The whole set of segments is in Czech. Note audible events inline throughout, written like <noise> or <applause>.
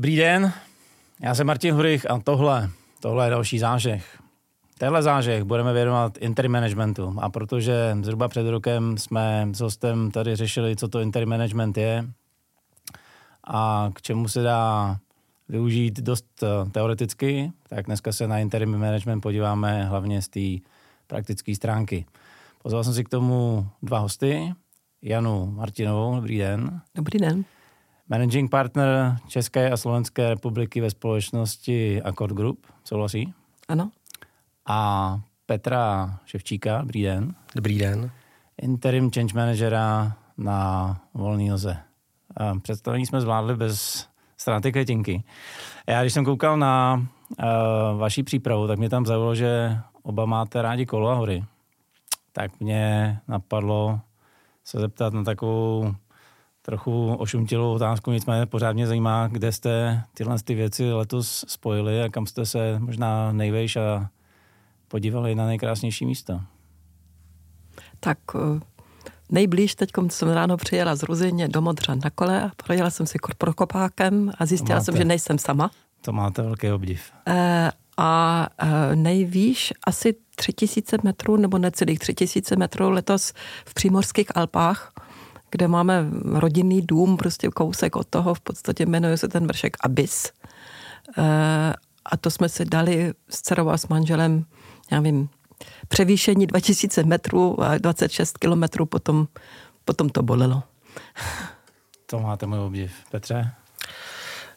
Dobrý den, já jsem Martin Hurich a tohle, tohle je další zážeh. Tenhle zážeh budeme věnovat interim managementu a protože zhruba před rokem jsme s hostem tady řešili, co to interim management je a k čemu se dá využít dost eh, teoreticky, tak dneska se na interim management podíváme hlavně z té praktické stránky. Pozval jsem si k tomu dva hosty, Janu Martinovou, dobrý den. Dobrý den. Managing partner České a Slovenské republiky ve společnosti Accord Group, souhlasí? Ano. A Petra Ševčíka, dobrý den. Dobrý den. Interim change managera na volný noze. Představení jsme zvládli bez ztráty květinky. Já když jsem koukal na uh, vaší přípravu, tak mě tam zaujalo, že oba máte rádi kolo a hory. Tak mě napadlo se zeptat na takovou trochu ošumtilou otázku, nicméně pořád mě zajímá, kde jste tyhle ty věci letos spojili a kam jste se možná nejvejš a podívali na nejkrásnější místa. Tak eh, nejblíž teď jsem ráno přijela z Ruzině do Modřan na kole a projela jsem si Prokopákem a zjistila máte, jsem, že nejsem sama. To máte velký obdiv. E, a e, nejvýš asi 3000 metrů, nebo necelých 3000 metrů letos v Přímorských Alpách, kde máme rodinný dům, prostě kousek od toho, v podstatě jmenuje se ten vršek Abyss. E, a to jsme si dali s dcerou a s manželem, já vím, převýšení 2000 metrů a 26 kilometrů, potom, potom to bolelo. To máte můj obdiv. Petře?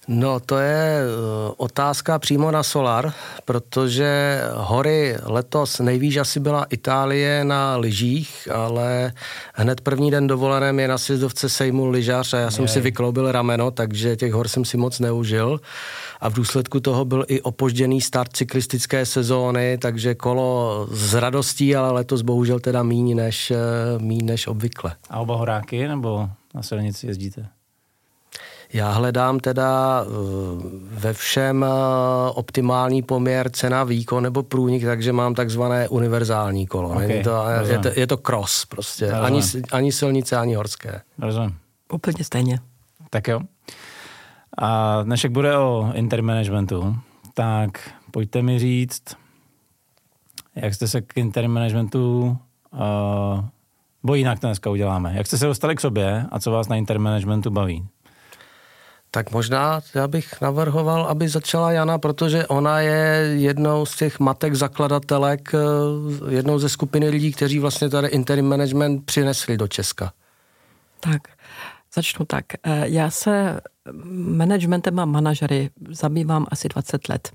No, to je eh, otázka přímo na Solar, protože hory letos nejvíc asi byla Itálie na lyžích, ale hned první den dovoleném je na sjezdovce sejmu lyžař a já jsem Jej. si vykloubil rameno, takže těch hor jsem si moc neužil. A v důsledku toho byl i opožděný start cyklistické sezóny, takže kolo s radostí, ale letos bohužel teda míň než, eh, míň než obvykle. A oba horáky nebo na silnici jezdíte? Já hledám teda eh, ve všem eh, optimální poměr cena, výkon nebo průnik, takže mám takzvané univerzální kolo. Okay, to, je, to, je to cross prostě. Ani, ani silnice, ani horské. Rozumím. Úplně stejně. Tak jo. A dnešek bude o intermanagementu. Tak pojďte mi říct, jak jste se k intermanagementu uh, bo jinak to dneska uděláme. Jak jste se dostali k sobě a co vás na intermanagementu baví? Tak možná já bych navrhoval, aby začala Jana, protože ona je jednou z těch matek zakladatelek, eh, jednou ze skupiny lidí, kteří vlastně tady interim management přinesli do Česka. Tak, začnu tak. Eh, já se managementem a manažery zabývám asi 20 let.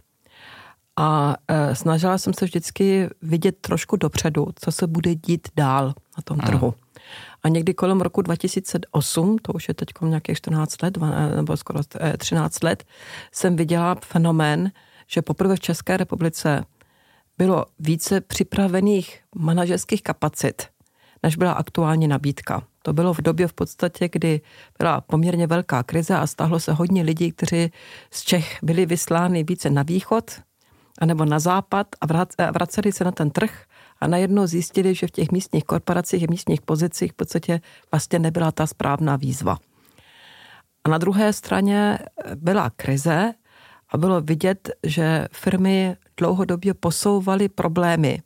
A eh, snažila jsem se vždycky vidět trošku dopředu, co se bude dít dál na tom trhu. Ano. A někdy kolem roku 2008, to už je teď nějakých 14 let, nebo skoro 13 let, jsem viděla fenomén, že poprvé v České republice bylo více připravených manažerských kapacit, než byla aktuální nabídka. To bylo v době v podstatě, kdy byla poměrně velká krize a stáhlo se hodně lidí, kteří z Čech byli vyslány více na východ, anebo na západ a vraceli se na ten trh a najednou zjistili, že v těch místních korporacích a místních pozicích v podstatě vlastně nebyla ta správná výzva. A na druhé straně byla krize a bylo vidět, že firmy dlouhodobě posouvaly problémy,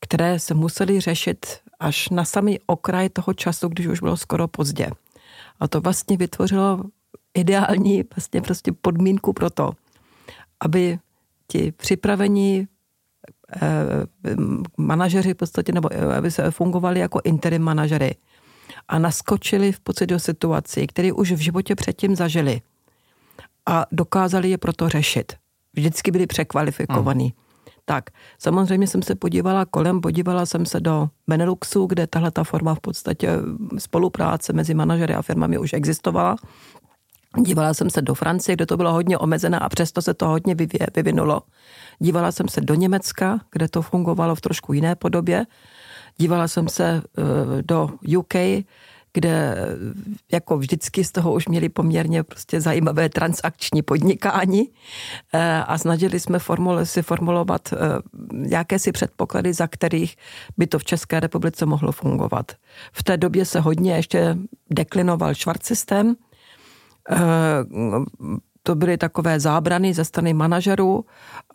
které se musely řešit až na samý okraj toho času, když už bylo skoro pozdě. A to vlastně vytvořilo ideální vlastně prostě podmínku pro to, aby ti připravení manažeři v podstatě, nebo eh, aby se fungovali jako interim manažery a naskočili v podstatě do situací, které už v životě předtím zažili a dokázali je proto řešit. Vždycky byli překvalifikovaní. Hmm. Tak, samozřejmě jsem se podívala kolem, podívala jsem se do Beneluxu, kde tahle ta forma v podstatě spolupráce mezi manažery a firmami už existovala. Dívala jsem se do Francie, kde to bylo hodně omezené a přesto se to hodně vyvinulo. Dívala jsem se do Německa, kde to fungovalo v trošku jiné podobě. Dívala jsem se eh, do UK, kde eh, jako vždycky z toho už měli poměrně prostě zajímavé transakční podnikání eh, a snažili jsme formule, si formulovat jakési předpoklady, za kterých by to v České republice mohlo fungovat. V té době se hodně ještě deklinoval švart systém, to byly takové zábrany ze strany manažerů,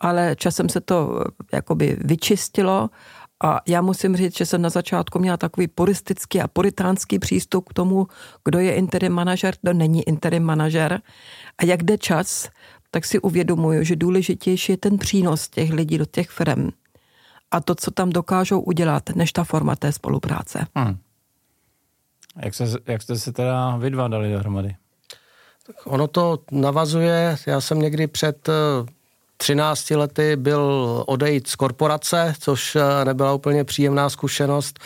ale časem se to jakoby vyčistilo a já musím říct, že jsem na začátku měla takový puristický a puritánský přístup k tomu, kdo je interim manažer, kdo není interim manažer. A jak jde čas, tak si uvědomuju, že důležitější je ten přínos těch lidí do těch firm a to, co tam dokážou udělat, než ta forma té spolupráce. Hmm. Jak, se, jak jste se teda vy dva dali dohromady? Ono to navazuje, já jsem někdy před 13 lety byl odejít z korporace, což eh, nebyla úplně příjemná zkušenost,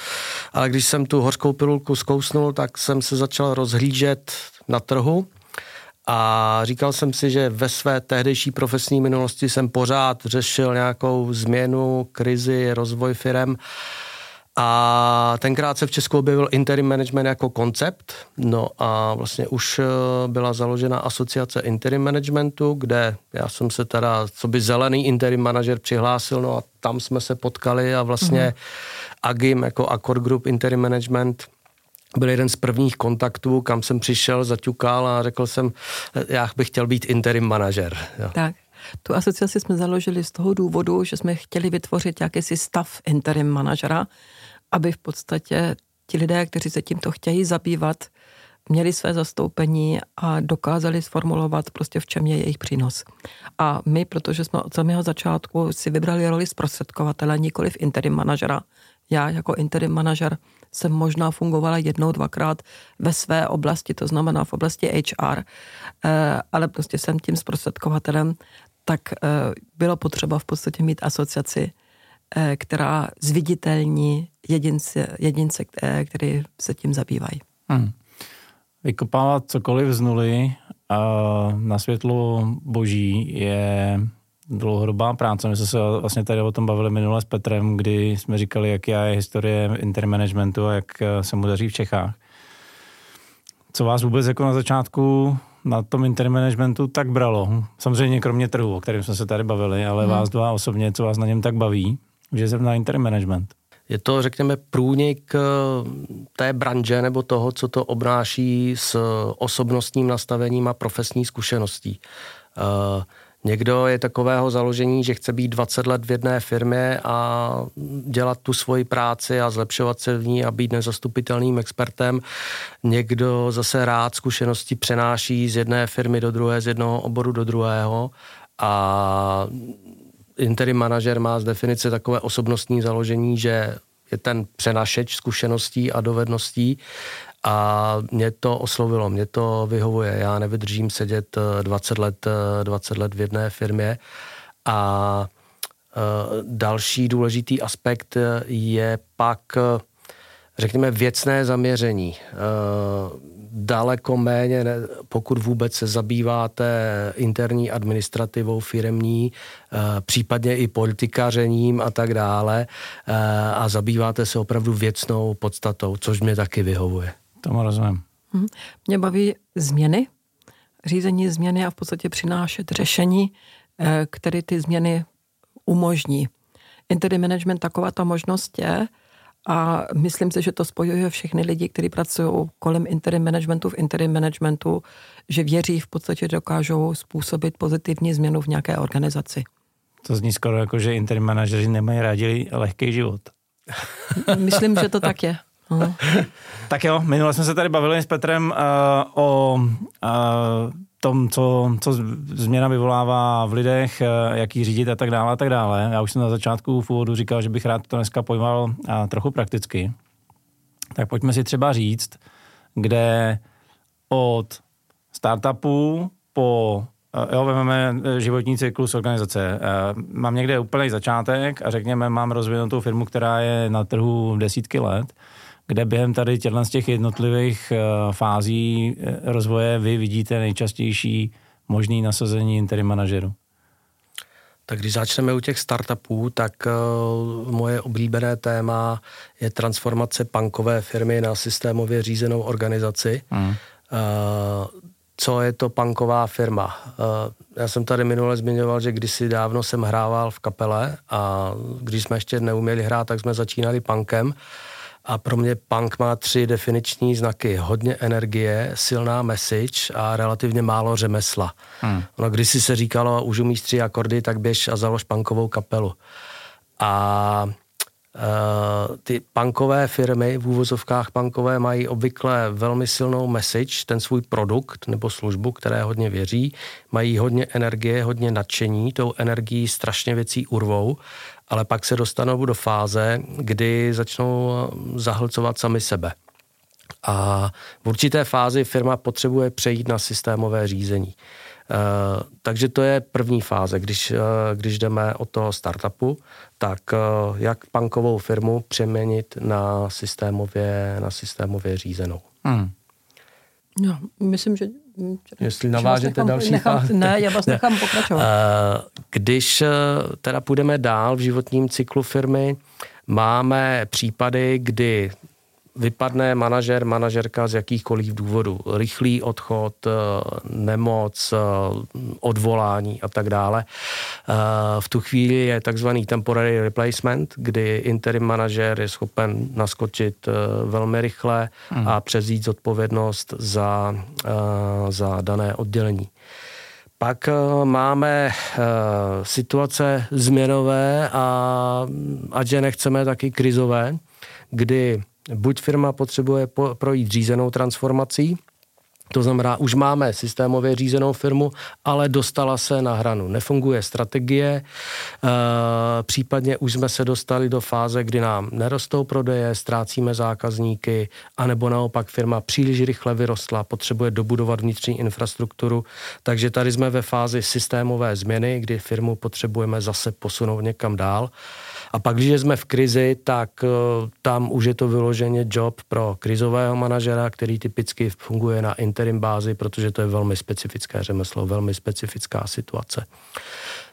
ale když jsem tu hořkou pilulku zkousnul, tak jsem se začal rozhlížet na trhu a říkal jsem si, že ve své tehdejší profesní minulosti jsem pořád řešil nějakou změnu, krizi, rozvoj firem a tenkrát se v Česku objevil interim management jako koncept, no a vlastně už eh, byla založena asociace interim managementu, kde já jsem se teda, co by zelený interim manažer přihlásil, no a tam jsme se potkali a vlastně mm-hmm. AGIM jako Accord Group Interim Management byl jeden z prvních kontaktů, kam jsem přišel, zaťukal a řekl jsem, já bych chtěl být interim manažer. Jo. Tak. Tu asociaci jsme založili z toho důvodu, že jsme chtěli vytvořit jakýsi stav interim manažera, aby v podstatě ti lidé, kteří se tímto chtějí zabývat, měli své zastoupení a dokázali sformulovat prostě v čem je jejich přínos. A my, protože jsme od samého začátku si vybrali roli zprostředkovatele, nikoli v interim manažera, já jako interim manažer jsem možná fungovala jednou, dvakrát ve své oblasti, to znamená v oblasti HR, eh, ale prostě jsem tím zprostředkovatelem, tak eh, bylo potřeba v podstatě mít asociaci, která zviditelní jedince, jedince který se tím zabývají. Hmm. Vykopávat cokoliv z nuly na světlo boží je dlouhodobá práce. My jsme se vlastně tady o tom bavili minule s Petrem, kdy jsme říkali, jak je historie intermanagementu a jak eh, se mu daří v Čechách. Co vás vůbec jako na začátku na tom intermanagementu tak bralo? Samozřejmě kromě trhu, o kterém jsme se tady bavili, ale hmm. vás dva osobně, co vás na něm tak baví, že jsem na intermanagement? Je to, řekněme, průnik eh, té branže nebo toho, co to obnáší s osobnostním nastavením a profesní zkušeností. Uh, Někdo je takového založení, že chce být 20 let v jedné firmě a dělat tu svoji práci a zlepšovat se v ní a být nezastupitelným expertem. Někdo zase rád zkušenosti přenáší z jedné firmy do druhé, z jednoho oboru do druhého a interim manažer má z definice takové osobnostní založení, že je ten přenašeč zkušeností a dovedností a mě to oslovilo, mě to vyhovuje. Já nevydržím sedět 20 eh, let, 20 eh, let v jedné firmě a eh, další důležitý aspekt je pak, řekněme, věcné zaměření. Daleko méně, pokud vůbec se zabýváte interní administrativou firemní, případně i politikařením a tak dále a zabýváte se opravdu věcnou podstatou, což mě taky vyhovuje. Tomu rozumím. Mhm. Mě baví změny, řízení změny a v podstatě přinášet řešení, eh, které ty změny umožní. Interim management taková ta možnost je a myslím si, že to spojuje všechny lidi, kteří pracují kolem interim managementu v interim managementu, že věří v podstatě dokážou způsobit pozitivní změnu v nějaké organizaci. To zní skoro jako, že interim manažeři nemají rádi lehký život. <laughs> Myslím, že to tak je. <laughs> tak jo, minule jsme se tady bavili s Petrem uh, o uh, tom, co, co změna vyvolává v lidech, uh, jak ji řídit a tak dále a tak dále. Já už jsem na začátku v úvodu říkal, že bych rád to dneska pojmal uh, trochu prakticky. Tak pojďme si třeba říct, kde od startupu po Jo, vezmeme životní cyklus organizace. Mám někde úplný začátek a řekněme, mám rozvinutou firmu, která je na trhu desítky let kde během tady těchto z těch jednotlivých eh, fází eh, rozvoje vy vidíte nejčastější možný nasazení interim manažeru? Tak když začneme u těch startupů, tak uh, moje oblíbené téma je transformace bankové firmy na systémově řízenou organizaci. Hmm. Uh, co je to punková firma? Uh, já jsem tady minule zmiňoval, že kdysi dávno jsem hrával v kapele a když jsme ještě neuměli hrát, tak jsme začínali punkem. A pro mě punk má tři definiční znaky. Hodně energie, silná message a relativně málo řemesla. Hmm. No, když si se říkalo, už umíš tři akordy, tak běž a založ punkovou kapelu. A Uh, ty punkové firmy, v úvozovkách punkové, mají obvykle velmi silnou message, ten svůj produkt nebo službu, které hodně věří, mají hodně energie, hodně nadšení, tou energií strašně věcí urvou, ale pak se dostanou do fáze, kdy začnou zahlcovat sami sebe. A v určité fázi firma potřebuje přejít na systémové řízení. Uh, takže to je první fáze, když, uh, když jdeme od toho startupu, tak uh, jak bankovou firmu přeměnit na systémově, na systémově řízenou. Hmm. No, myslím, že... Jestli navážete další nechám, fáze. Ne, já vás nechám pokračovat. <laughs> Když teda půjdeme dál v životním cyklu firmy, máme případy, kdy vypadne manažer, manažerka z jakýchkoliv důvodů. Rychlý odchod, eh, nemoc, eh, odvolání a tak dále. Eh, v tu chvíli je takzvaný temporary replacement, kdy interim manažer je schopen naskočit velmi rychle hmm. a přezít zodpovědnost za, za dané oddělení. Pak máme situace změnové a ať je nechceme, taky krizové, kdy buď firma potřebuje po, projít řízenou transformací, to znamená, už máme systémově řízenou firmu, ale dostala se na hranu. Nefunguje strategie, e, případně už jsme se dostali do fáze, kdy nám nerostou prodeje, ztrácíme zákazníky, anebo naopak firma příliš rychle vyrostla, potřebuje dobudovat vnitřní infrastrukturu. Takže tady jsme ve fázi systémové změny, kdy firmu potřebujeme zase posunout někam dál. A pak, když jsme v krizi, tak uh, tam už je to vyloženě job pro krizového manažera, který typicky funguje na interim bázi, protože to je velmi specifické řemeslo, velmi specifická situace.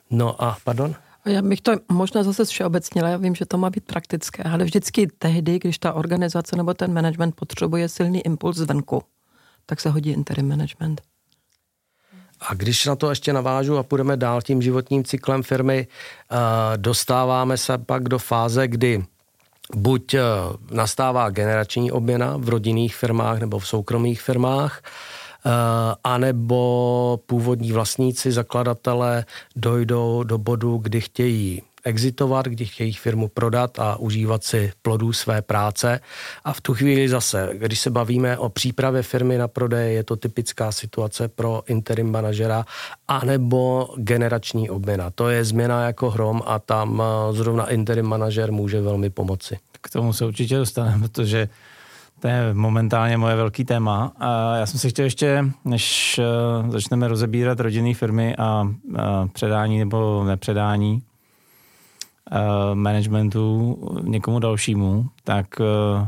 No a, pardon? Já bych to možná zase všeobecnila, já vím, že to má být praktické, ale vždycky tehdy, když ta organizace nebo ten management potřebuje silný impuls zvenku, tak se hodí interim management. A když na to ještě navážu a půjdeme dál tím životním cyklem firmy, eh, dostáváme se pak do fáze, kdy buď eh, nastává generační obměna v rodinných firmách nebo v soukromých firmách, eh, anebo původní vlastníci, zakladatelé dojdou do bodu, kdy chtějí exitovat, kdy chtějí firmu prodat a užívat si plodů své práce. A v tu chvíli zase, když se bavíme o přípravě firmy na prodej, je to typická situace pro interim manažera, anebo generační obměna. To je změna jako hrom a tam eh, zrovna interim manažer může velmi pomoci. K tomu se určitě dostaneme, protože to je momentálně moje velký téma. A já jsem si chtěl ještě, než eh, začneme rozebírat rodinné firmy a předání nebo nepředání, managementu někomu dalšímu, tak uh,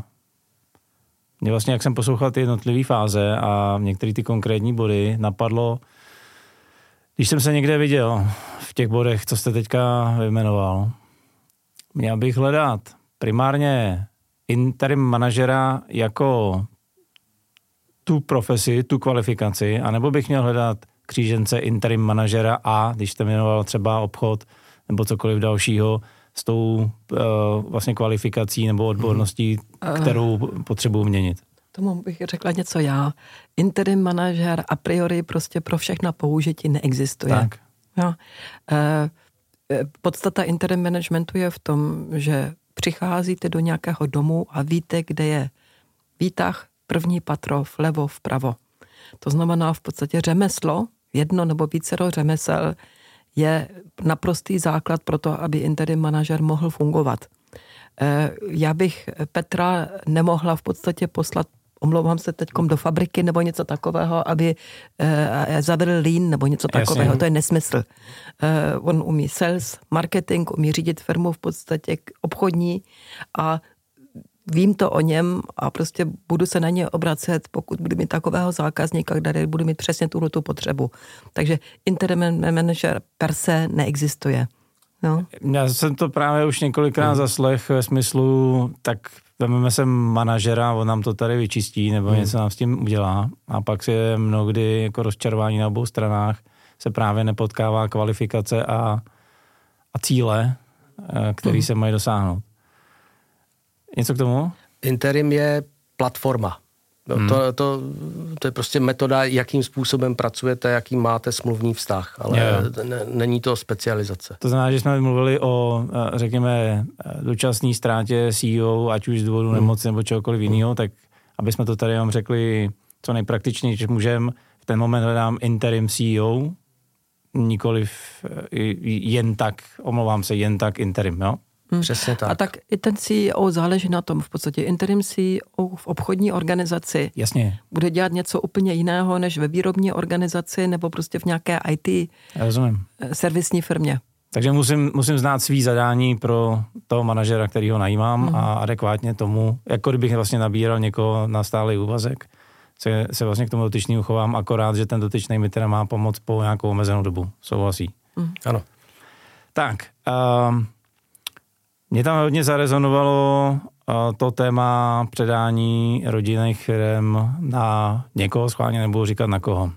mě vlastně, jak jsem poslouchal ty jednotlivé fáze a některé ty konkrétní body, napadlo, když jsem se někde viděl v těch bodech, co jste teďka vyjmenoval, měl bych hledat primárně interim manažera jako tu profesi, tu kvalifikaci, anebo bych měl hledat křížence interim manažera a, když jste jmenoval třeba obchod, nebo cokoliv dalšího s tou uh, vlastně kvalifikací nebo odborností, hmm. kterou potřebuji měnit. Tomu bych řekla něco já. Interim manažer a priori prostě pro všechna použití neexistuje. Tak. Jo. Uh, podstata interim managementu je v tom, že přicházíte do nějakého domu a víte, kde je výtah, první patro, vlevo, vpravo. To znamená v podstatě řemeslo, jedno nebo vícero řemesel, je naprostý základ pro to, aby interim manažer mohl fungovat. Eh, já bych Petra nemohla v podstatě poslat omlouvám se teď do fabriky nebo něco takového, aby eh, zavedl lean nebo něco takového. Jasně. To je nesmysl. Eh, on umí sales, marketing, umí řídit firmu v podstatě obchodní a vím to o něm a prostě budu se na ně obracet, pokud budu mít takového zákazníka, který budu mít přesně tuhle tu potřebu. Takže interim manager per se neexistuje. No. Já jsem to právě už několikrát hmm. zaslech ve smyslu, tak vezmeme se manažera, on nám to tady vyčistí nebo hmm. něco nám s tím udělá a pak je mnohdy jako rozčarování na obou stranách se právě nepotkává kvalifikace a, a cíle, eh, který hmm. se mají dosáhnout. Něco k tomu? Interim je platforma. No, hmm. to, to, to je prostě metoda, jakým způsobem pracujete, jaký máte smluvní vztah, ale ne, není to specializace. To znamená, že jsme mluvili o, eh, řekněme, eh, dočasné ztrátě CEO, ať už z důvodu hmm. nemoci nebo čehokoliv jiného, tak aby jsme to tady vám řekli co nejpraktičněji, že můžeme, v ten moment hledám interim CEO, nikoliv eh, jen tak, omlouvám se, jen tak interim, jo? Hmm. Přesně tak. A tak i ten CEO záleží na tom, v podstatě interim CEO v obchodní organizaci Jasně. bude dělat něco úplně jiného než ve výrobní organizaci nebo prostě v nějaké IT Já rozumím. Eh, servisní firmě. Takže musím, musím znát svý zadání pro toho manažera, který ho najímám mm. a adekvátně tomu, jako kdybych vlastně nabíral někoho na stálý úvazek, se, se vlastně k tomu dotyčnému chovám, akorát, že ten dotyčný mi teda má pomoc po nějakou omezenou dobu. Souhlasí? Mm. Ano. Tak, um, mě tam hodně zarezonovalo to téma předání rodinných firm na někoho, schválně nebudu říkat na koho.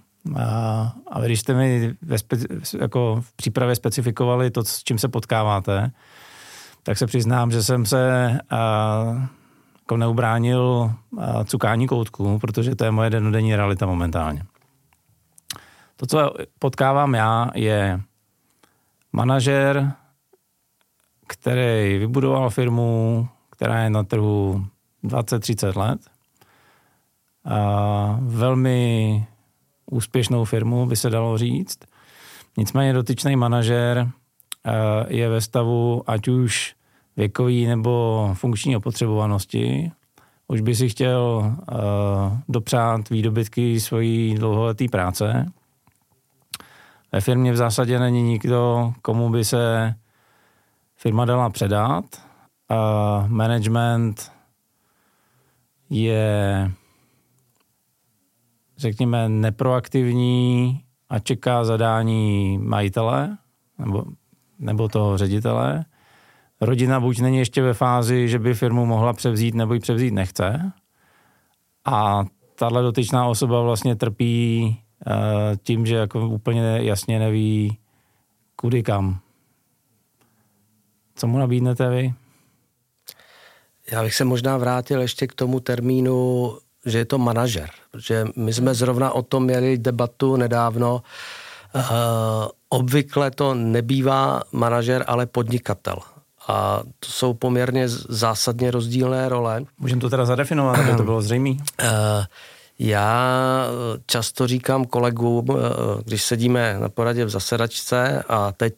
A, když jste mi ve spe, jako v přípravě specifikovali to, s čím se potkáváte, tak se přiznám, že jsem se a, jako neubránil a, cukání koutku, protože to je moje denodenní realita momentálně. To, co potkávám já, je manažer, který vybudoval firmu, která je na trhu 20-30 let. A velmi úspěšnou firmu, by se dalo říct. Nicméně dotyčný manažer je ve stavu ať už věkový nebo funkční opotřebovanosti. Už by si chtěl dopřát výdobytky svojí dlouholeté práce. Ve firmě v zásadě není nikdo, komu by se firma dala předat. Uh, management je, řekněme, neproaktivní a čeká zadání majitele nebo, nebo toho ředitele. Rodina buď není ještě ve fázi, že by firmu mohla převzít, nebo ji převzít nechce. A tahle dotyčná osoba vlastně trpí uh, tím, že jako úplně jasně neví, kudy kam. Co mu nabídnete vy? Já bych se možná vrátil ještě k tomu termínu, že je to manažer, protože my jsme zrovna o tom měli debatu nedávno. Uh, obvykle to nebývá manažer, ale podnikatel. A to jsou poměrně zásadně rozdílné role. Můžeme to teda zadefinovat, aby to bylo zřejmé? Uh, já často říkám kolegům, když sedíme na poradě v zasedačce a teď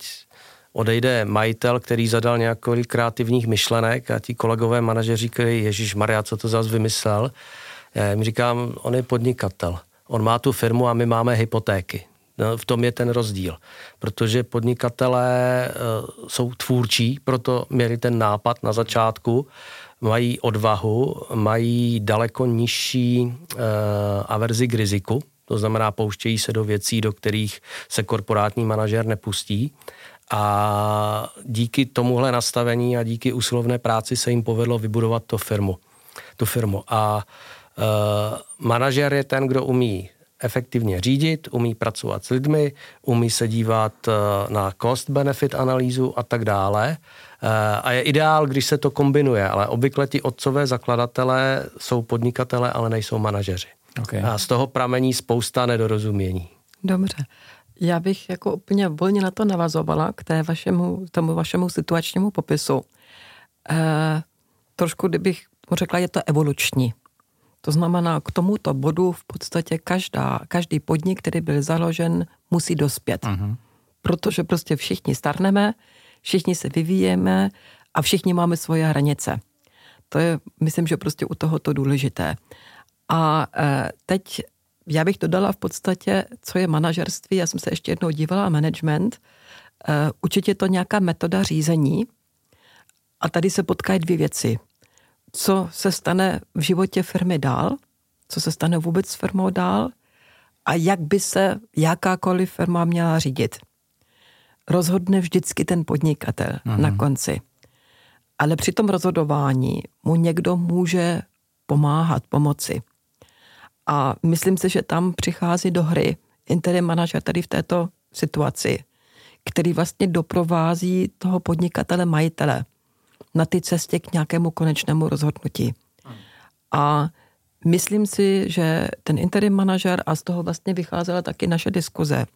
odejde majitel, který zadal nějakých kreativních myšlenek a ti kolegové manažeři říkají, Ježíš Maria, co to zase vymyslel? Já jim říkám, on je podnikatel. On má tu firmu a my máme hypotéky. No, v tom je ten rozdíl. Protože podnikatelé uh, jsou tvůrčí, proto měli ten nápad na začátku, mají odvahu, mají daleko nižší uh, averzi k riziku, to znamená pouštějí se do věcí, do kterých se korporátní manažer nepustí a díky tomuhle nastavení a díky usilovné práci se jim povedlo vybudovat to firmu, tu firmu. A uh, manažer je ten, kdo umí efektivně řídit, umí pracovat s lidmi, umí se dívat uh, na cost-benefit analýzu a tak dále. Uh, a je ideál, když se to kombinuje, ale obvykle ti otcové zakladatelé jsou podnikatele, ale nejsou manažeři. Okay. A z toho pramení spousta nedorozumění. Dobře. Já bych jako úplně volně na to navazovala k té vašemu, tomu vašemu situačnímu popisu. E, trošku, kdybych mu řekla, je to evoluční. To znamená, k tomuto bodu v podstatě každá, každý podnik, který byl založen, musí dospět. Uh-huh. Protože prostě všichni starneme, všichni se vyvíjeme a všichni máme svoje hranice. To je, myslím, že prostě u tohoto důležité. A e, teď já bych dodala v podstatě, co je manažerství. Já jsem se ještě jednou dívala management. Uh, určitě je to nějaká metoda řízení. A tady se potkají dvě věci. Co se stane v životě firmy dál, co se stane vůbec s firmou dál a jak by se jakákoliv firma měla řídit. Rozhodne vždycky ten podnikatel Aha. na konci. Ale při tom rozhodování mu někdo může pomáhat, pomoci. A myslím si, že tam přichází do hry interim manažer tady v této situaci, který vlastně doprovází toho podnikatele, majitele na ty cestě k nějakému konečnému rozhodnutí. A myslím si, že ten interim manažer, a z toho vlastně vycházela taky naše diskuze,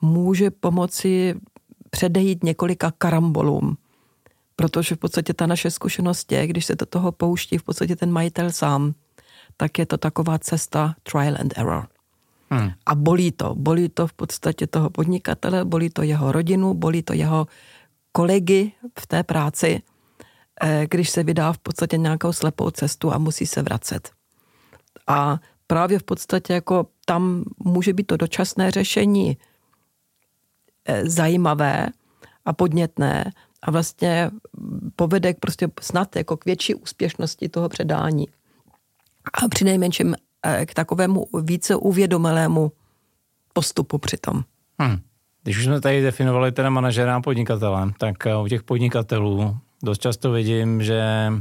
může pomoci předejít několika karambolům, protože v podstatě ta naše zkušenost je, když se do toho pouští v podstatě ten majitel sám, tak je to taková cesta trial and error. Hmm. A bolí to. Bolí to v podstatě toho podnikatele, bolí to jeho rodinu, bolí to jeho kolegy v té práci, eh, když se vydá v podstatě nějakou slepou cestu a musí se vracet. A právě v podstatě jako tam může být to dočasné řešení eh, zajímavé a podnětné a vlastně povede k prostě snad jako k větší úspěšnosti toho předání. A při nejmenším eh, k takovému více uvědomelému postupu přitom. Hmm. Když už jsme tady definovali teda manažera a podnikatele, tak eh, u těch podnikatelů dost často vidím, že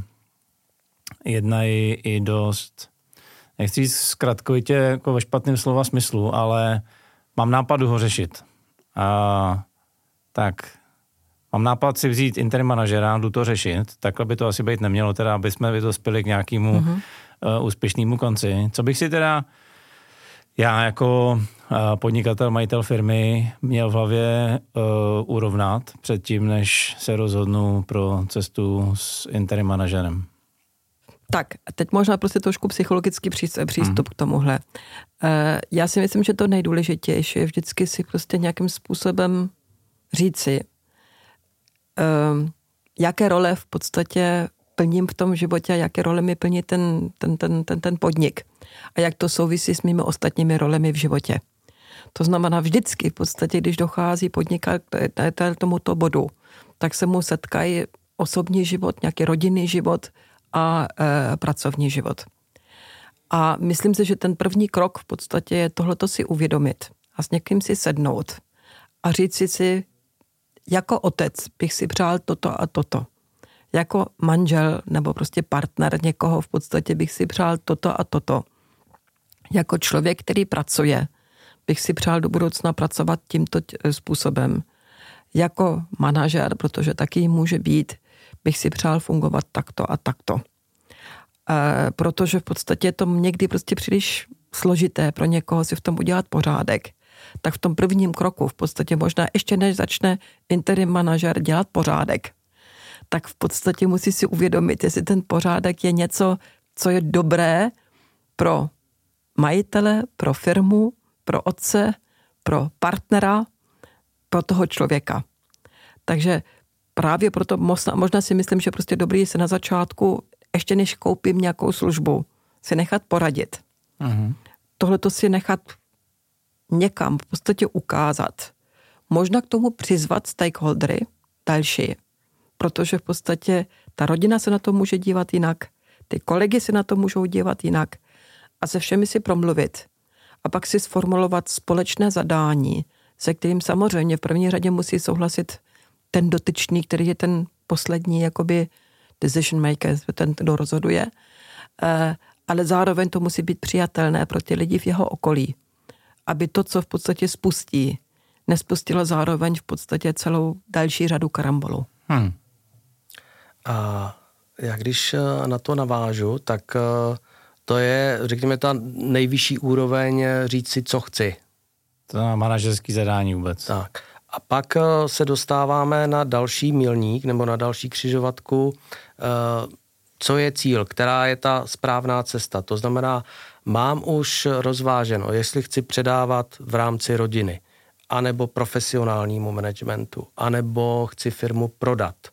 jednají i dost, nechci říct zkratkovitě jako ve špatném slova smyslu, ale mám nápadu ho řešit. A, tak mám nápad si vzít interim manažera, jdu to řešit, takhle by to asi být nemělo, teda aby jsme dospěli k nějakému mm-hmm. Uh, úspěšnému konci. Co bych si teda já jako uh, podnikatel, majitel firmy měl v hlavě uh, urovnat předtím, než se rozhodnu pro cestu s interim manažerem? Tak, teď možná prostě trošku psychologický přístup mm. k tomuhle. Já si myslím, že to nejdůležitější je vždycky si prostě nějakým způsobem říci, jaké role v podstatě plním v tom životě a jaké role mi plní ten, ten, ten, ten, ten podnik a jak to souvisí s mými ostatními rolemi v životě. To znamená vždycky v podstatě, když dochází podnikat k tomuto bodu, tak se mu setkají osobní život, nějaký rodinný život a e, pracovní život. A myslím si, že ten první krok v podstatě je tohleto si uvědomit a s někým si sednout a říct si si, jako otec bych si přál toto a toto jako manžel nebo prostě partner někoho v podstatě bych si přál toto a toto. Jako člověk, který pracuje, bych si přál do budoucna pracovat tímto způsobem. Jako manažer, protože taky může být, bych si přál fungovat takto a takto. E, protože v podstatě je to někdy prostě příliš složité pro někoho si v tom udělat pořádek. Tak v tom prvním kroku, v podstatě možná ještě než začne interim manažer dělat pořádek, tak v podstatě musí si uvědomit, jestli ten pořádek je něco, co je dobré pro majitele, pro firmu, pro otce, pro partnera, pro toho člověka. Takže právě proto možná, možná si myslím, že prostě dobrý se na začátku, ještě než koupím nějakou službu, si nechat poradit. Uh-huh. Tohle to si nechat někam v podstatě ukázat. Možná k tomu přizvat stakeholdery další, protože v podstatě ta rodina se na to může dívat jinak, ty kolegy se na to můžou dívat jinak a se všemi si promluvit. A pak si sformulovat společné zadání, se kterým samozřejmě v první řadě musí souhlasit ten dotyčný, který je ten poslední jakoby decision maker, ten, kdo rozhoduje, eh, ale zároveň to musí být přijatelné pro ty lidi v jeho okolí, aby to, co v podstatě spustí, nespustilo zároveň v podstatě celou další řadu karambolů. Hmm. A já když eh, na to navážu, tak eh, to je, řekněme, ta nejvyšší úroveň eh, říct si, co chci. To je manažerský zadání vůbec. Tak. A pak se dostáváme na další milník nebo na další křižovatku, co je cíl, která je ta správná cesta. To znamená, mám už rozváženo, jestli chci předávat v rámci rodiny, anebo profesionálnímu managementu, anebo chci firmu prodat –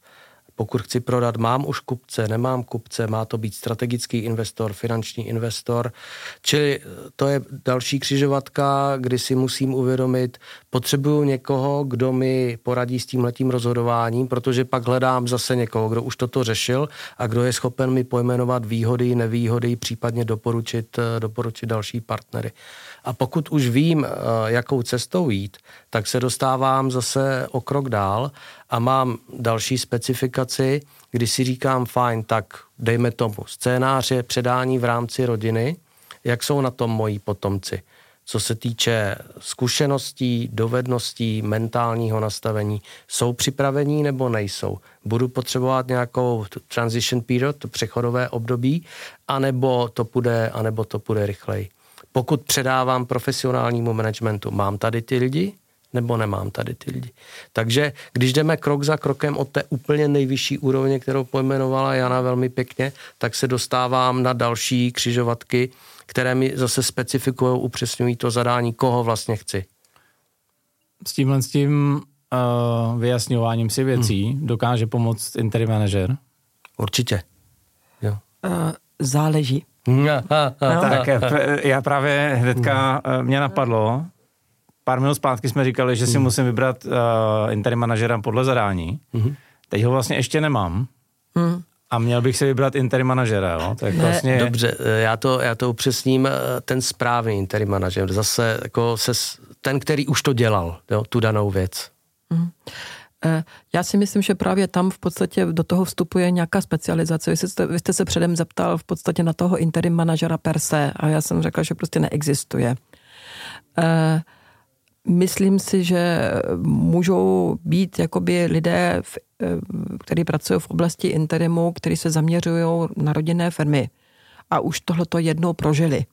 pokud chci prodat, mám už kupce, nemám kupce, má to být strategický investor, finanční investor. Čili to je další křižovatka, kdy si musím uvědomit, potřebuju někoho, kdo mi poradí s tímhletím rozhodováním, protože pak hledám zase někoho, kdo už toto řešil a kdo je schopen mi pojmenovat výhody, nevýhody, případně doporučit, doporučit další partnery. A pokud už vím, eh, jakou cestou jít, tak se dostávám zase o krok dál a mám další specifikaci, kdy si říkám, fajn, tak dejme tomu scénáře předání v rámci rodiny, jak jsou na tom moji potomci, co se týče zkušeností, dovedností, mentálního nastavení, jsou připravení nebo nejsou? Budu potřebovat nějakou transition period, to přechodové období, anebo to půjde, anebo to půjde rychleji. Pokud předávám profesionálnímu managementu, mám tady ty lidi, nebo nemám tady ty lidi. Takže když jdeme krok za krokem od té úplně nejvyšší úrovně, kterou pojmenovala Jana velmi pěkně, tak se dostávám na další křižovatky, které mi zase specifikují, upřesňují to zadání, koho vlastně chci. S tímhle s tím uh, vyjasňováním si věcí hmm. dokáže pomoct interim manažer? Určitě. Jo. Uh, záleží. no, <laughs> tak já právě hnedka mě napadlo, pár minut zpátky jsme říkali, že si hmm. musím vybrat uh, interim manažera podle zadání. Hmm. Teď ho vlastně ještě nemám. Hmm. A měl bych si vybrat interim manažera, jo? Je ne, vlastně... Dobře, eh, já to, já to upřesním, eh, ten správný interim manažer, zase jako se, ten, který už to dělal, jo, tu danou věc. Mm. Já si myslím, že právě tam v podstatě do toho vstupuje nějaká specializace. Vy jste, vy jste se předem zeptal v podstatě na toho interim manažera per se a já jsem řekla, že prostě neexistuje. Uh, Myslím si, že můžou být jakoby lidé, eh, kteří pracují v oblasti interimu, kteří se zaměřují na rodinné firmy a už tohleto jednou prožili.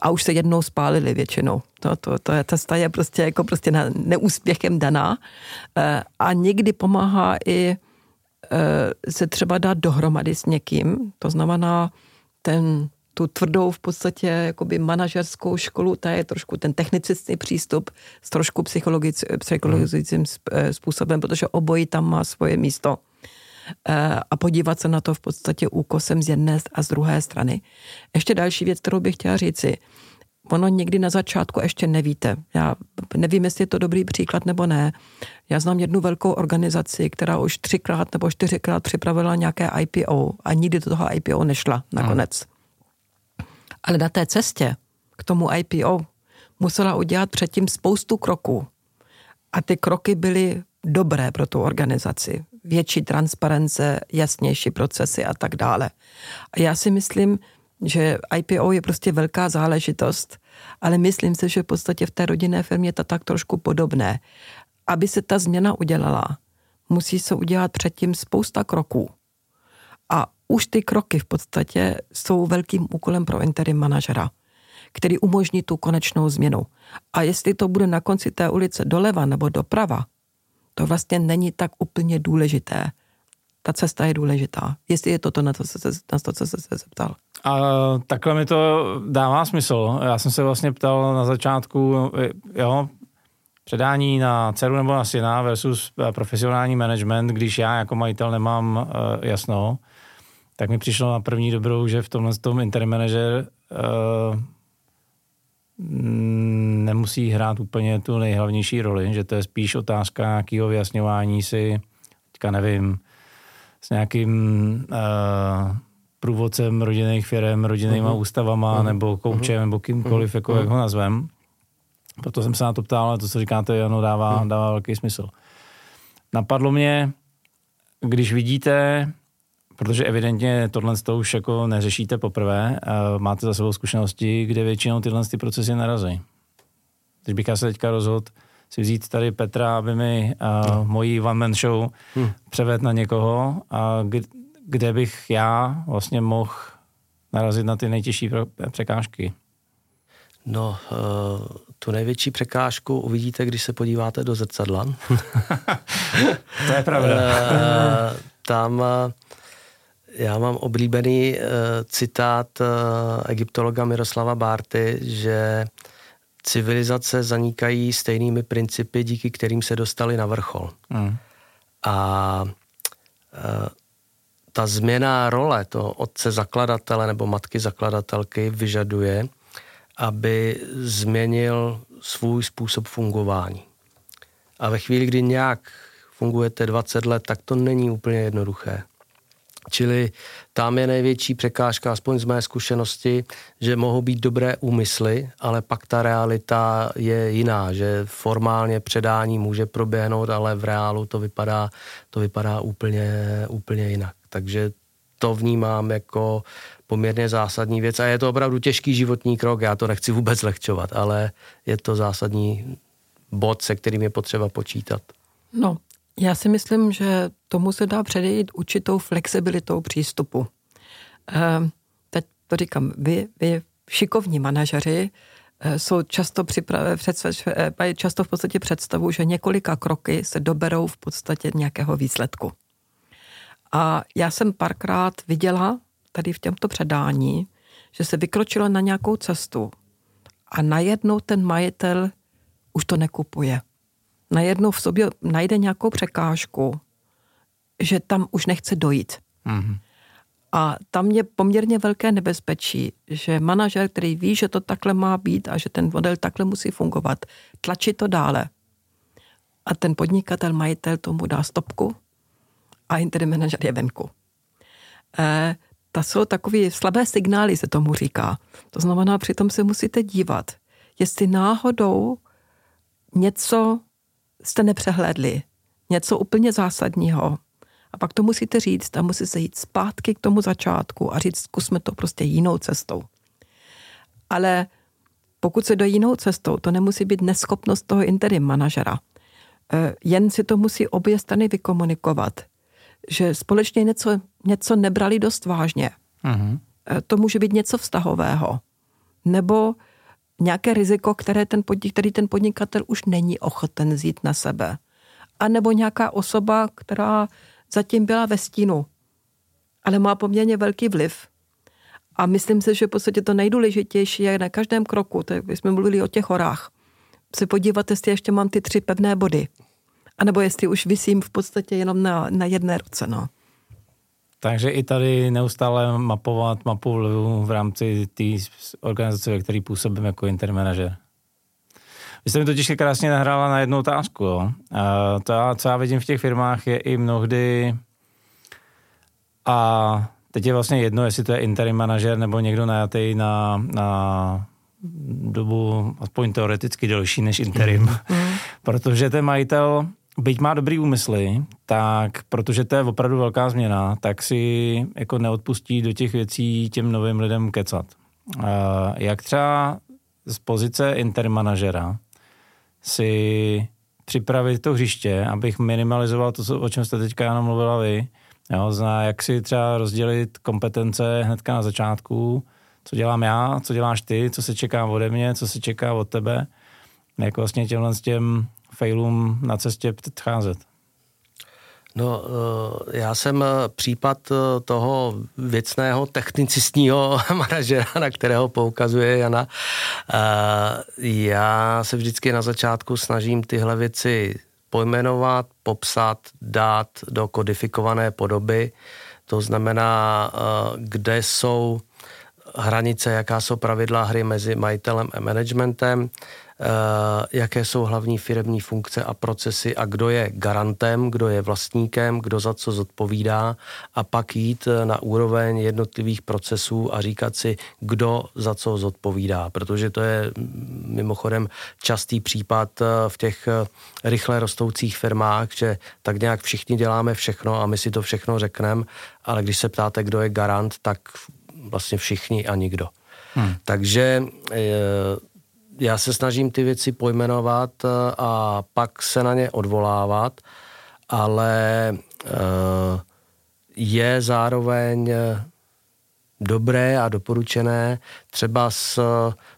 A už se jednou spálili většinou. To, to, to je, ta je prostě jako prostě na, neúspěchem daná. Eh, a někdy pomáhá i eh, se třeba dát dohromady s někým. To znamená, ten tu tvrdou v podstatě jakoby manažerskou školu, ta je trošku ten technicistní přístup s trošku psychologic, psychologickým eh, způsobem, protože obojí tam má svoje místo. Eh, a podívat se na to v podstatě úkosem z jedné a z druhé strany. Ještě další věc, kterou bych chtěla říci. Ono někdy na začátku ještě nevíte. Já nevím, jestli je to dobrý příklad nebo ne. Já znám jednu velkou organizaci, která už třikrát nebo čtyřikrát připravila nějaké IPO a nikdy do toho IPO nešla nakonec. Hmm. Ale na té cestě k tomu IPO musela udělat předtím spoustu kroků. A ty kroky byly dobré pro tu organizaci. Větší transparence, jasnější procesy a tak dále. A já si myslím, že IPO je prostě velká záležitost, ale myslím si, že v podstatě v té rodinné firmě je to tak trošku podobné. Aby se ta změna udělala, musí se udělat předtím spousta kroků. Už ty kroky v podstatě jsou velkým úkolem pro interim manažera, který umožní tu konečnou změnu. A jestli to bude na konci té ulice doleva nebo doprava, to vlastně není tak úplně důležité. Ta cesta je důležitá. Jestli je toto na to, se, na to, co se, se zeptal. A takhle mi to dává smysl. Já jsem se vlastně ptal na začátku, jo, předání na dceru nebo na syna versus profesionální management, když já jako majitel nemám uh, jasno, tak mi přišlo na první dobrou, že v tomhle tom interim manager uh, nemusí hrát úplně tu nejhlavnější roli, že to je spíš otázka nějakého vyjasňování si, teďka nevím, s nějakým uh, průvodcem rodinných firm, rodinnýma uh-huh. ústavama uh-huh. nebo koučem uh-huh. nebo kýmkoliv, uh-huh. jako, jak ho nazvem. Proto jsem se na to ptal, ale to, co říkáte, ano, dává, uh-huh. dává velký smysl. Napadlo mě, když vidíte Protože evidentně tohle to už jako neřešíte poprvé, máte za sebou zkušenosti, kde většinou tyhle ty procesy narazí. Když bych já se teďka rozhodl si vzít tady Petra, aby mi uh, no. mojí one-man show hmm. převedl na někoho, a kde bych já vlastně mohl narazit na ty nejtěžší překážky. No, uh, tu největší překážku uvidíte, když se podíváte do zrcadla. <laughs> <laughs> to je pravda. uh, tam uh, já mám oblíbený uh, citát uh, egyptologa Miroslava Bárty, že civilizace zanikají stejnými principy, díky kterým se dostali na vrchol. Mm. A uh, ta změna role toho otce zakladatele nebo matky zakladatelky vyžaduje, aby změnil svůj způsob fungování. A ve chvíli, kdy nějak fungujete 20 let, tak to není úplně jednoduché. Čili tam je největší překážka, aspoň z mé zkušenosti, že mohou být dobré úmysly, ale pak ta realita je jiná, že formálně předání může proběhnout, ale v reálu to vypadá, to vypadá úplně, úplně jinak. Takže to vnímám jako poměrně zásadní věc a je to opravdu těžký životní krok, já to nechci vůbec lehčovat, ale je to zásadní bod, se kterým je potřeba počítat. No, já si myslím, že tomu se dá předejít určitou flexibilitou přístupu. Ehm, teď to říkám, vy, vy šikovní manažeři eh, jsou často, připra- eh, mají často v podstatě představu, že několika kroky se doberou v podstatě nějakého výsledku. A já jsem párkrát viděla tady v těmto předání, že se vykročilo na nějakou cestu a najednou ten majitel už to nekupuje. Najednou v sobě najde nějakou překážku, že tam už nechce dojít. Mm-hmm. A tam je poměrně velké nebezpečí, že manažer, který ví, že to takhle má být a že ten model takhle musí fungovat, tlačí to dále. A ten podnikatel, majitel tomu dá stopku a interim manažer je venku. E, ta jsou takové slabé signály, se tomu říká. To znamená, přitom se musíte dívat, jestli náhodou něco jste nepřehlédli, něco úplně zásadního. A pak to musíte říct a musí se jít zpátky k tomu začátku a říct, zkusme to prostě jinou cestou. Ale pokud se do jinou cestou, to nemusí být neschopnost toho interim manažera. E, jen si to musí obě strany vykomunikovat, že společně něco, něco nebrali dost vážně. Uh-huh. To může být něco vztahového. Nebo nějaké riziko, které ten podnik, který ten podnikatel už není ochoten vzít na sebe. A nebo nějaká osoba, která zatím byla ve stínu, ale má poměrně velký vliv. A myslím si, že v podstatě to nejdůležitější je na každém kroku, tak jsme mluvili o těch horách, se podívat, jestli ještě mám ty tři pevné body. A nebo jestli už vysím v podstatě jenom na, na jedné ruce. No. Takže i tady neustále mapovat mapu vlivu v rámci té organizace, ve které působím jako intermanažer. Vy jste mi totiž krásně nahrála na jednu otázku. Jo. A to, co já vidím v těch firmách, je i mnohdy a teď je vlastně jedno, jestli to je interim manažer nebo někdo najatý na, na dobu aspoň teoreticky delší než interim. Mm. <laughs> Protože ten majitel byť má dobrý úmysly, tak protože to je opravdu velká změna, tak si jako neodpustí do těch věcí těm novým lidem kecat. Jak třeba z pozice intermanažera si připravit to hřiště, abych minimalizoval to, o čem jste teďka jenom mluvila vy, jo, zná, jak si třeba rozdělit kompetence hnedka na začátku, co dělám já, co děláš ty, co se čeká ode mě, co se čeká od tebe, jak vlastně těmhle s těm failům na cestě předcházet? No, eh, já jsem eh, případ eh, toho věcného technicistního <laughs> manažera, na kterého poukazuje Jana. Já se vždycky na začátku snažím tyhle věci pojmenovat, popsat, dát do kodifikované podoby. To znamená, kde jsou hranice, jaká jsou pravidla hry mezi majitelem a managementem, jaké jsou hlavní firmní funkce a procesy a kdo je garantem, kdo je vlastníkem, kdo za co zodpovídá a pak jít eh, na úroveň jednotlivých procesů a říkat si, kdo za co zodpovídá, protože to je mm, mimochodem častý případ eh, v těch rychle rostoucích firmách, že tak nějak všichni děláme všechno a my si to všechno řekneme, ale když se ptáte, kdo je garant, tak vlastně všichni a nikdo. Hmm. Takže já se snažím ty věci pojmenovat eh, a pak se na ně odvolávat, ale eh, je zároveň eh, dobré a doporučené třeba s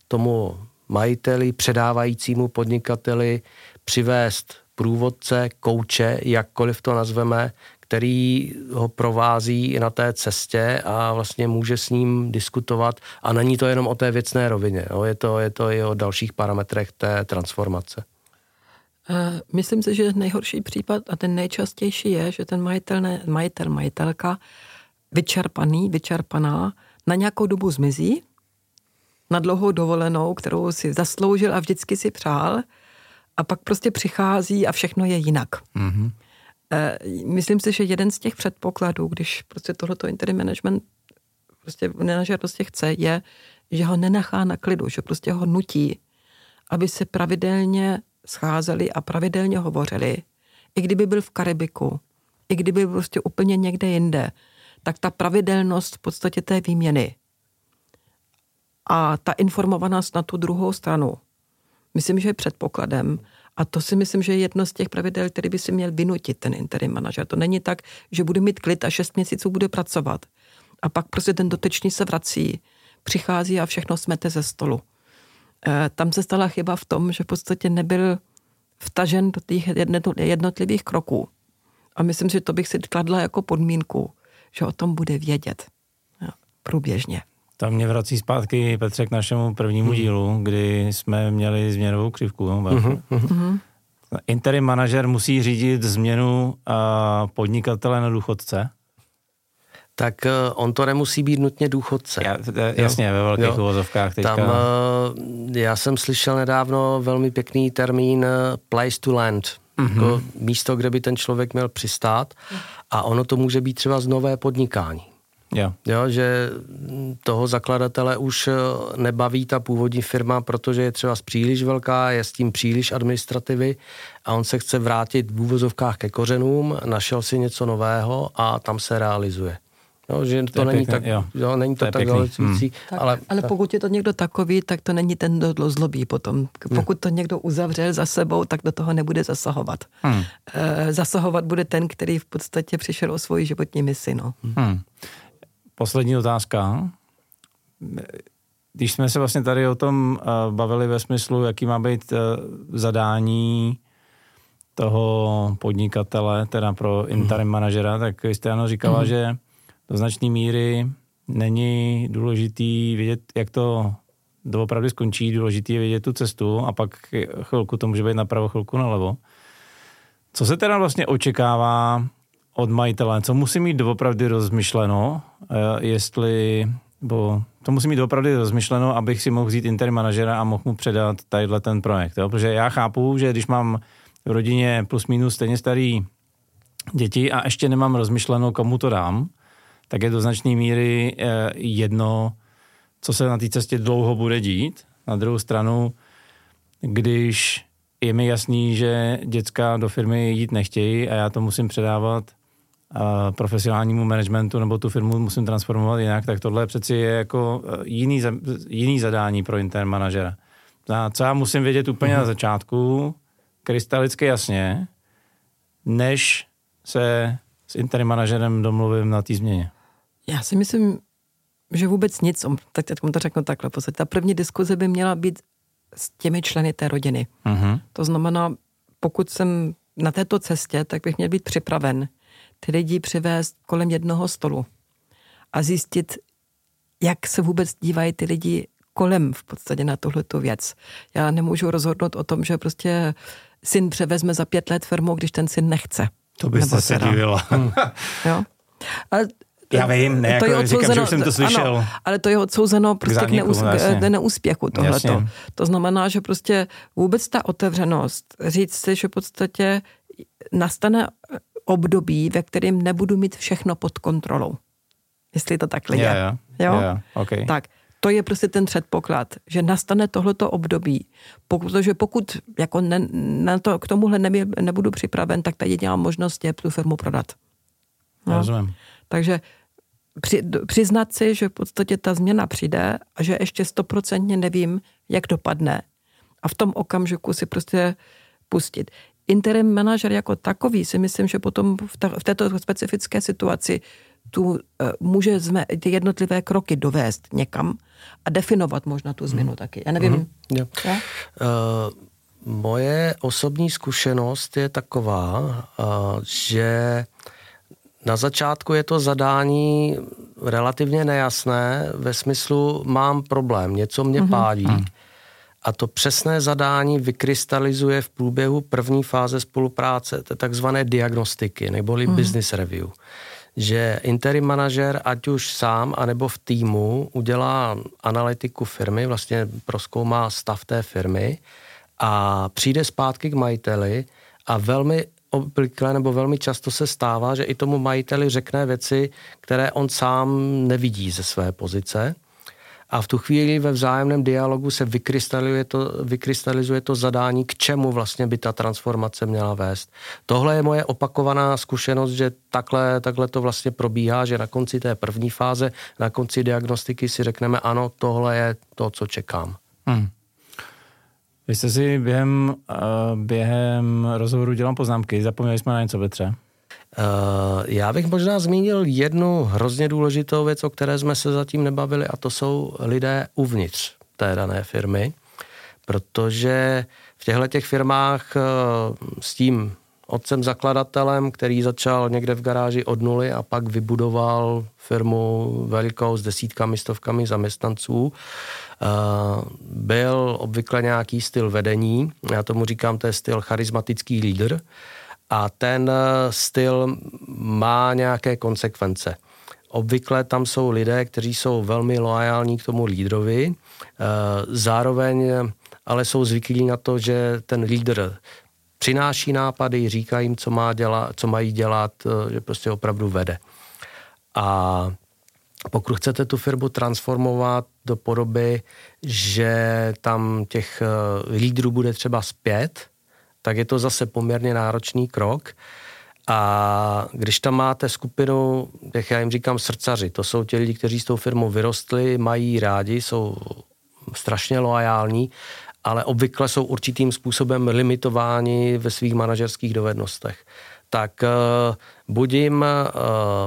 tomu majiteli, předávajícímu podnikateli přivést průvodce, kouče, jakkoliv to nazveme, který ho provází na té cestě a vlastně může s ním diskutovat. A není to jenom o té věcné rovině, jo? Je, to, je to i o dalších parametrech té transformace. Eh, myslím si, že nejhorší případ a ten nejčastější je, že ten majitel, ne, majitel, majitelka vyčerpaný, vyčerpaná na nějakou dobu zmizí, na dlouhou dovolenou, kterou si zasloužil a vždycky si přál a pak prostě přichází a všechno je jinak. Mm-hmm. Eh, myslím si, že jeden z těch předpokladů, když prostě tohleto interim management prostě manažer prostě chce, je, že ho nenechá na klidu, že prostě ho nutí, aby se pravidelně scházeli a pravidelně hovořili. I kdyby byl v Karibiku, i kdyby byl prostě úplně někde jinde, tak ta pravidelnost v podstatě té výměny a ta informovanost na tu druhou stranu, myslím, že je předpokladem, a to si myslím, že je jedno z těch pravidel, který by si měl vynutit ten interim manažer. To není tak, že bude mít klid a šest měsíců bude pracovat. A pak prostě ten dotyčný se vrací, přichází a všechno smete ze stolu. E, tam se stala chyba v tom, že v podstatě nebyl vtažen do těch jednotlivých kroků. A myslím, že to bych si kladla jako podmínku, že o tom bude vědět průběžně. Tam mě vrací zpátky Petře k našemu prvnímu mm. dílu, kdy jsme měli změnovou křivku. No, mm-hmm. Mm-hmm. Interim manažer musí řídit změnu uh, podnikatele na důchodce. Tak uh, on to nemusí být nutně důchodce. Já, jasně, jo? ve velkých jo. uvozovkách teďka. Tam, uh, já jsem slyšel nedávno velmi pěkný termín uh, place to land. Mm-hmm. Jako místo, kde by ten člověk měl přistát. A ono to může být třeba z nové podnikání. Jo. jo. že toho zakladatele už eh, nebaví ta původní firma, protože je třeba příliš velká, je s tím příliš administrativy a on se chce vrátit v úvozovkách ke kořenům, našel si něco nového a tam se realizuje. Jo, že to, to není, pěkný, tak, jo. Jo, není to, to tak zaletvící. Hmm. Ale, ale pokud je to někdo takový, tak to není ten, kdo zlobí potom. Pokud to někdo uzavřel za sebou, tak do toho nebude zasahovat. Hmm. E, zasahovat bude ten, který v podstatě přišel o svoji životní misi. No. Hmm. Poslední otázka. Když jsme se vlastně tady o tom eh, bavili ve smyslu, jaký má být eh, zadání toho podnikatele, teda pro interim manažera, tak jste ano říkala, mm. že do značné míry není důležitý vědět, jak to doopravdy skončí, důležitý je vědět tu cestu a pak chvilku to může být napravo, chvilku nalevo. Co se teda vlastně očekává od majitele, co musí mít doopravdy rozmyšleno, eh, jestli, bo to musí mít doopravdy rozmyšleno, abych si mohl vzít interim manažera a mohl mu předat tadyhle ten projekt. Jo? Protože já chápu, že když mám v rodině plus minus stejně starý děti a ještě nemám rozmyšleno, komu to dám, tak je do značné míry eh, jedno, co se na té cestě dlouho bude dít. Na druhou stranu, když je mi jasný, že děcka do firmy jít nechtějí a já to musím předávat profesionálnímu managementu nebo tu firmu musím transformovat jinak, tak tohle přeci je jako e, jiný, jiný zadání pro intern manažera. Co já musím vědět úplně mm-hmm. na začátku, krystalicky jasně, než se s interním manažerem domluvím na té změně. Já si myslím, že vůbec nic, tak teď to řeknu takhle, ta první diskuze by měla být s těmi členy té rodiny. Mm-hmm. To znamená, pokud jsem na této cestě, tak bych měl být připraven ty lidi přivést kolem jednoho stolu a zjistit, jak se vůbec dívají ty lidi kolem v podstatě na tuhletu věc. Já nemůžu rozhodnout o tom, že prostě syn převezme za pět let firmu, když ten syn nechce. To byste se divila. Hmm. jo. A já vím, ne, to jako je říkám, že už jsem to slyšel. Ano, ale to je odsouzeno prostě k, zániku, k, neús, k neúspěchu tohleto. To znamená, že prostě vůbec ta otevřenost, říct si, že v podstatě nastane období, ve kterém nebudu mít všechno pod kontrolou. Jestli to takhle yeah, je. Yeah, jo? Yeah, okay. Tak, to je prostě ten předpoklad, že nastane tohleto období, protože pokud jako ne, na to, k tomuhle ne, nebudu připraven, tak ta jediná možnost je tu firmu prodat. No? Rozumím. Takže při, přiznat si, že v podstatě ta změna přijde a že ještě stoprocentně nevím, jak dopadne. A v tom okamžiku si prostě pustit interim manažer jako takový si myslím, že potom v, ta, v této specifické situaci tu uh, může zme, ty jednotlivé kroky dovést někam a definovat možná tu změnu mm. taky. Já nevím. Mm. Jo. Ja? Uh, moje osobní zkušenost je taková, uh, že na začátku je to zadání relativně nejasné, ve smyslu mám problém, něco mě mm-hmm. A to přesné zadání vykrystalizuje v průběhu první fáze spolupráce, to takzvané diagnostiky, neboli mm. business review. Že interim manažer, ať už sám, anebo v týmu, udělá analytiku firmy, vlastně proskoumá stav té firmy a přijde zpátky k majiteli a velmi obvykle nebo velmi často se stává, že i tomu majiteli řekne věci, které on sám nevidí ze své pozice a v tu chvíli ve vzájemném dialogu se vykrystalizuje to, vykrystalizuje to zadání, k čemu vlastně by ta transformace měla vést. Tohle je moje opakovaná zkušenost, že takhle, takhle to vlastně probíhá, že na konci té první fáze, na konci diagnostiky si řekneme, ano, tohle je to, co čekám. Hmm. Vy jste si během, uh, během rozhovoru dělal poznámky, zapomněli jsme na něco, Petře? Uh, já bych možná zmínil jednu hrozně důležitou věc, o které jsme se zatím nebavili, a to jsou lidé uvnitř té dané firmy, protože v těchto těch firmách uh, s tím otcem zakladatelem, který začal někde v garáži od nuly a pak vybudoval firmu velikou s desítkami, stovkami zaměstnanců, Eh, byl obvykle nějaký styl vedení, já tomu říkám, to je styl charismatický lídr a ten eh, styl má nějaké konsekvence. Obvykle tam jsou lidé, kteří jsou velmi loajální k tomu lídrovi, eh, zároveň ale jsou zvyklí na to, že ten lídr přináší nápady, říká jim, co, má dělat, co mají dělat, že prostě opravdu vede. A pokud chcete tu firmu transformovat do podoby, že tam těch eh, lídrů bude třeba zpět, tak je to zase poměrně náročný krok. A když tam máte skupinu, jak já jim říkám, srdcaři, to jsou ti lidi, kteří s tou firmou vyrostli, mají rádi, jsou strašně loajální, ale obvykle jsou určitým způsobem limitováni ve svých manažerských dovednostech tak eh, buď jim eh,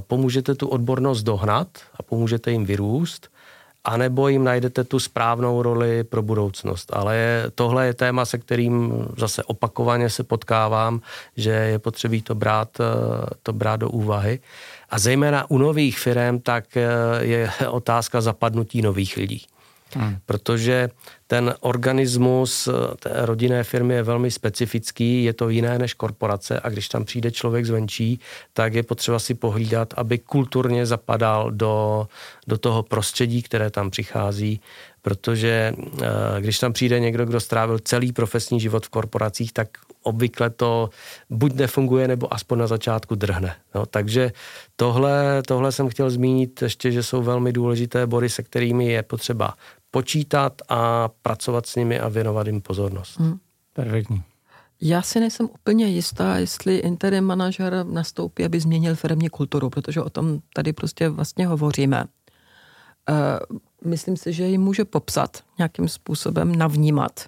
pomůžete tu odbornost dohnat a pomůžete jim vyrůst, anebo jim najdete tu správnou roli pro budoucnost. Ale tohle je téma, se kterým zase opakovaně se potkávám, že je potřebí to brát, eh, to brát do úvahy. A zejména u nových firm, tak je <laughs> otázka zapadnutí nových lidí. Hmm. Protože ten organismus té rodinné firmy je velmi specifický, je to jiné než korporace a když tam přijde člověk zvenčí, tak je potřeba si pohlídat, aby kulturně zapadal do, do toho prostředí, které tam přichází, protože eh, když tam přijde někdo, kdo strávil celý profesní život v korporacích, tak obvykle to buď nefunguje, nebo aspoň na začátku drhne. No, takže tohle, tohle jsem chtěl zmínit ještě, že jsou velmi důležité body, se kterými je potřeba počítat a pracovat s nimi a věnovat jim pozornost. Hmm. Perfektní. Já si nejsem úplně jistá, jestli interim manažer nastoupí, aby změnil firmní kulturu, protože o tom tady prostě vlastně hovoříme. Uh, myslím si, že ji může popsat, nějakým způsobem navnímat.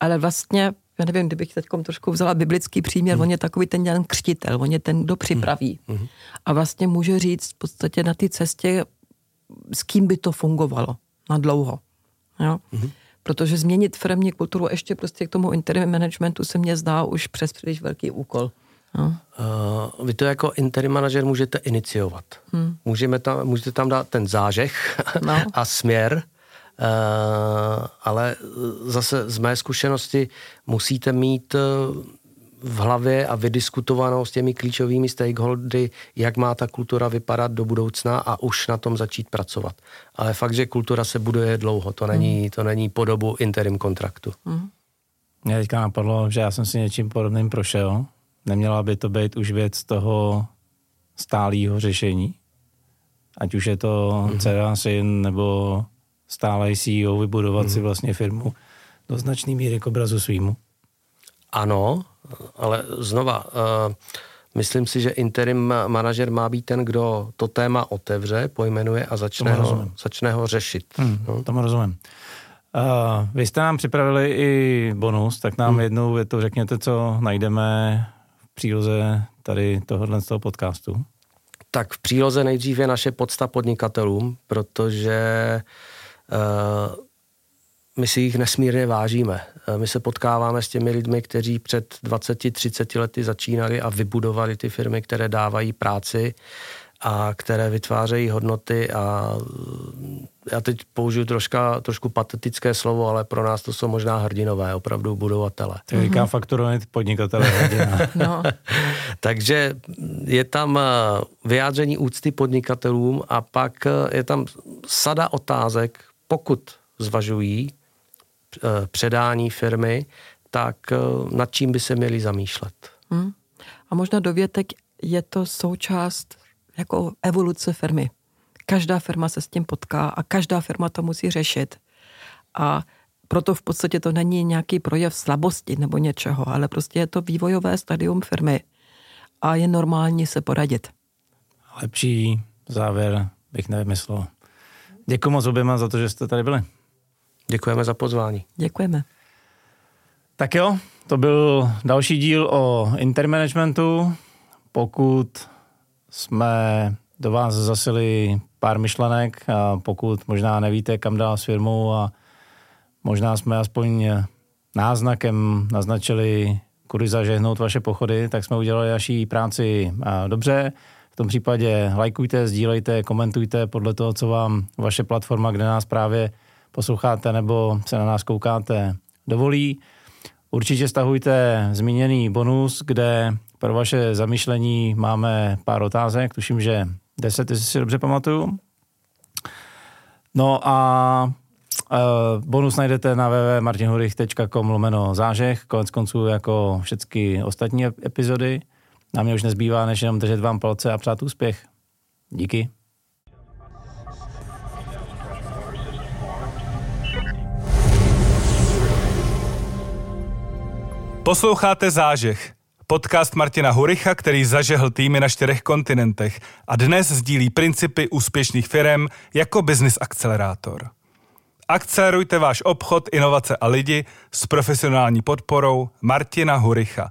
Ale vlastně, já nevím, kdybych teď trošku vzala biblický příměr, hmm. on je takový ten den křtitel, on je ten, kdo připraví. Hmm. hmm. A vlastně může říct v podstatě na té cestě, s kým by to fungovalo na dlouho. Jo? Mm-hmm. Protože změnit firmní kulturu ještě prostě k tomu interim managementu se mně zdá už přes příliš velký úkol. No. Uh, vy to jako interim manažer můžete iniciovat. Hmm. Můžeme tam, můžete tam dát ten zážeh no. <laughs> a směr, uh, ale zase z mé zkušenosti musíte mít uh, v hlavě a vydiskutovanou s těmi klíčovými stakeholdery, jak má ta kultura vypadat do budoucna a už na tom začít pracovat. Ale fakt, že kultura se buduje dlouho, to není, hmm. to není po dobu interim kontraktu. Mm. Mě teďka napadlo, že já jsem si něčím podobným prošel. Neměla by to být už věc toho stálého řešení? Ať už je to mm. dcera, syn nebo stálej CEO vybudovat mm. si vlastně firmu do značný míry k obrazu svýmu. Ano, ale znova, uh, myslím si, že interim manažer má být ten, kdo to téma otevře, pojmenuje a začne, ho, začne ho řešit. Hmm, no. Tomu rozumím. Uh, vy jste nám připravili i bonus, tak nám hmm. jednou větou řekněte, co najdeme v příloze tady tohohle z toho podcastu. Tak v příloze nejdřív je naše podsta podnikatelům, protože uh, my si jich nesmírně vážíme. Eh, my se potkáváme s těmi lidmi, kteří před 20-30 lety začínali a vybudovali ty firmy, které dávají práci a které vytvářejí hodnoty a já teď použiju troška, trošku patetické slovo, ale pro nás to jsou možná hrdinové, opravdu budovatele. To říká mm-hmm. fakturovat podnikatele hrdina. <laughs> no. <laughs> Takže je tam eh, vyjádření úcty podnikatelům a pak je tam sada otázek, pokud zvažují předání firmy, tak eh, nad čím by se měli zamýšlet. Hmm. A možná dovětek je to součást jako evoluce firmy. Každá firma se s tím potká a každá firma to musí řešit. A proto v podstatě to není nějaký projev slabosti nebo něčeho, ale prostě je to vývojové stadium firmy a je normální se poradit. Lepší závěr bych nevymyslel. Děkuji moc oběma za to, že jste tady byli. Děkujeme za pozvání. Děkujeme. Tak jo, to byl další díl o intermanagementu. Pokud jsme do vás zasili pár myšlenek a pokud možná nevíte, kam dál s firmou a možná jsme aspoň náznakem naznačili, kudy zažehnout vaše pochody, tak jsme udělali naší práci dobře. V tom případě lajkujte, sdílejte, komentujte podle toho, co vám vaše platforma, kde nás právě posloucháte nebo se na nás koukáte, dovolí. Určitě stahujte zmíněný bonus, kde pro vaše zamýšlení máme pár otázek, tuším, že 10, jestli si dobře pamatuju. No a uh, bonus najdete na www.martinhurich.com lomeno zážeh, konec konců jako všechny ostatní epizody. Nám mě už nezbývá, než jenom držet vám palce a přát úspěch. Díky. Posloucháte Zážeh, podcast Martina Huricha, který zažehl týmy na čtyřech kontinentech a dnes sdílí principy úspěšných firm jako business akcelerátor. Akcelerujte váš obchod, inovace a lidi s profesionální podporou Martina Huricha.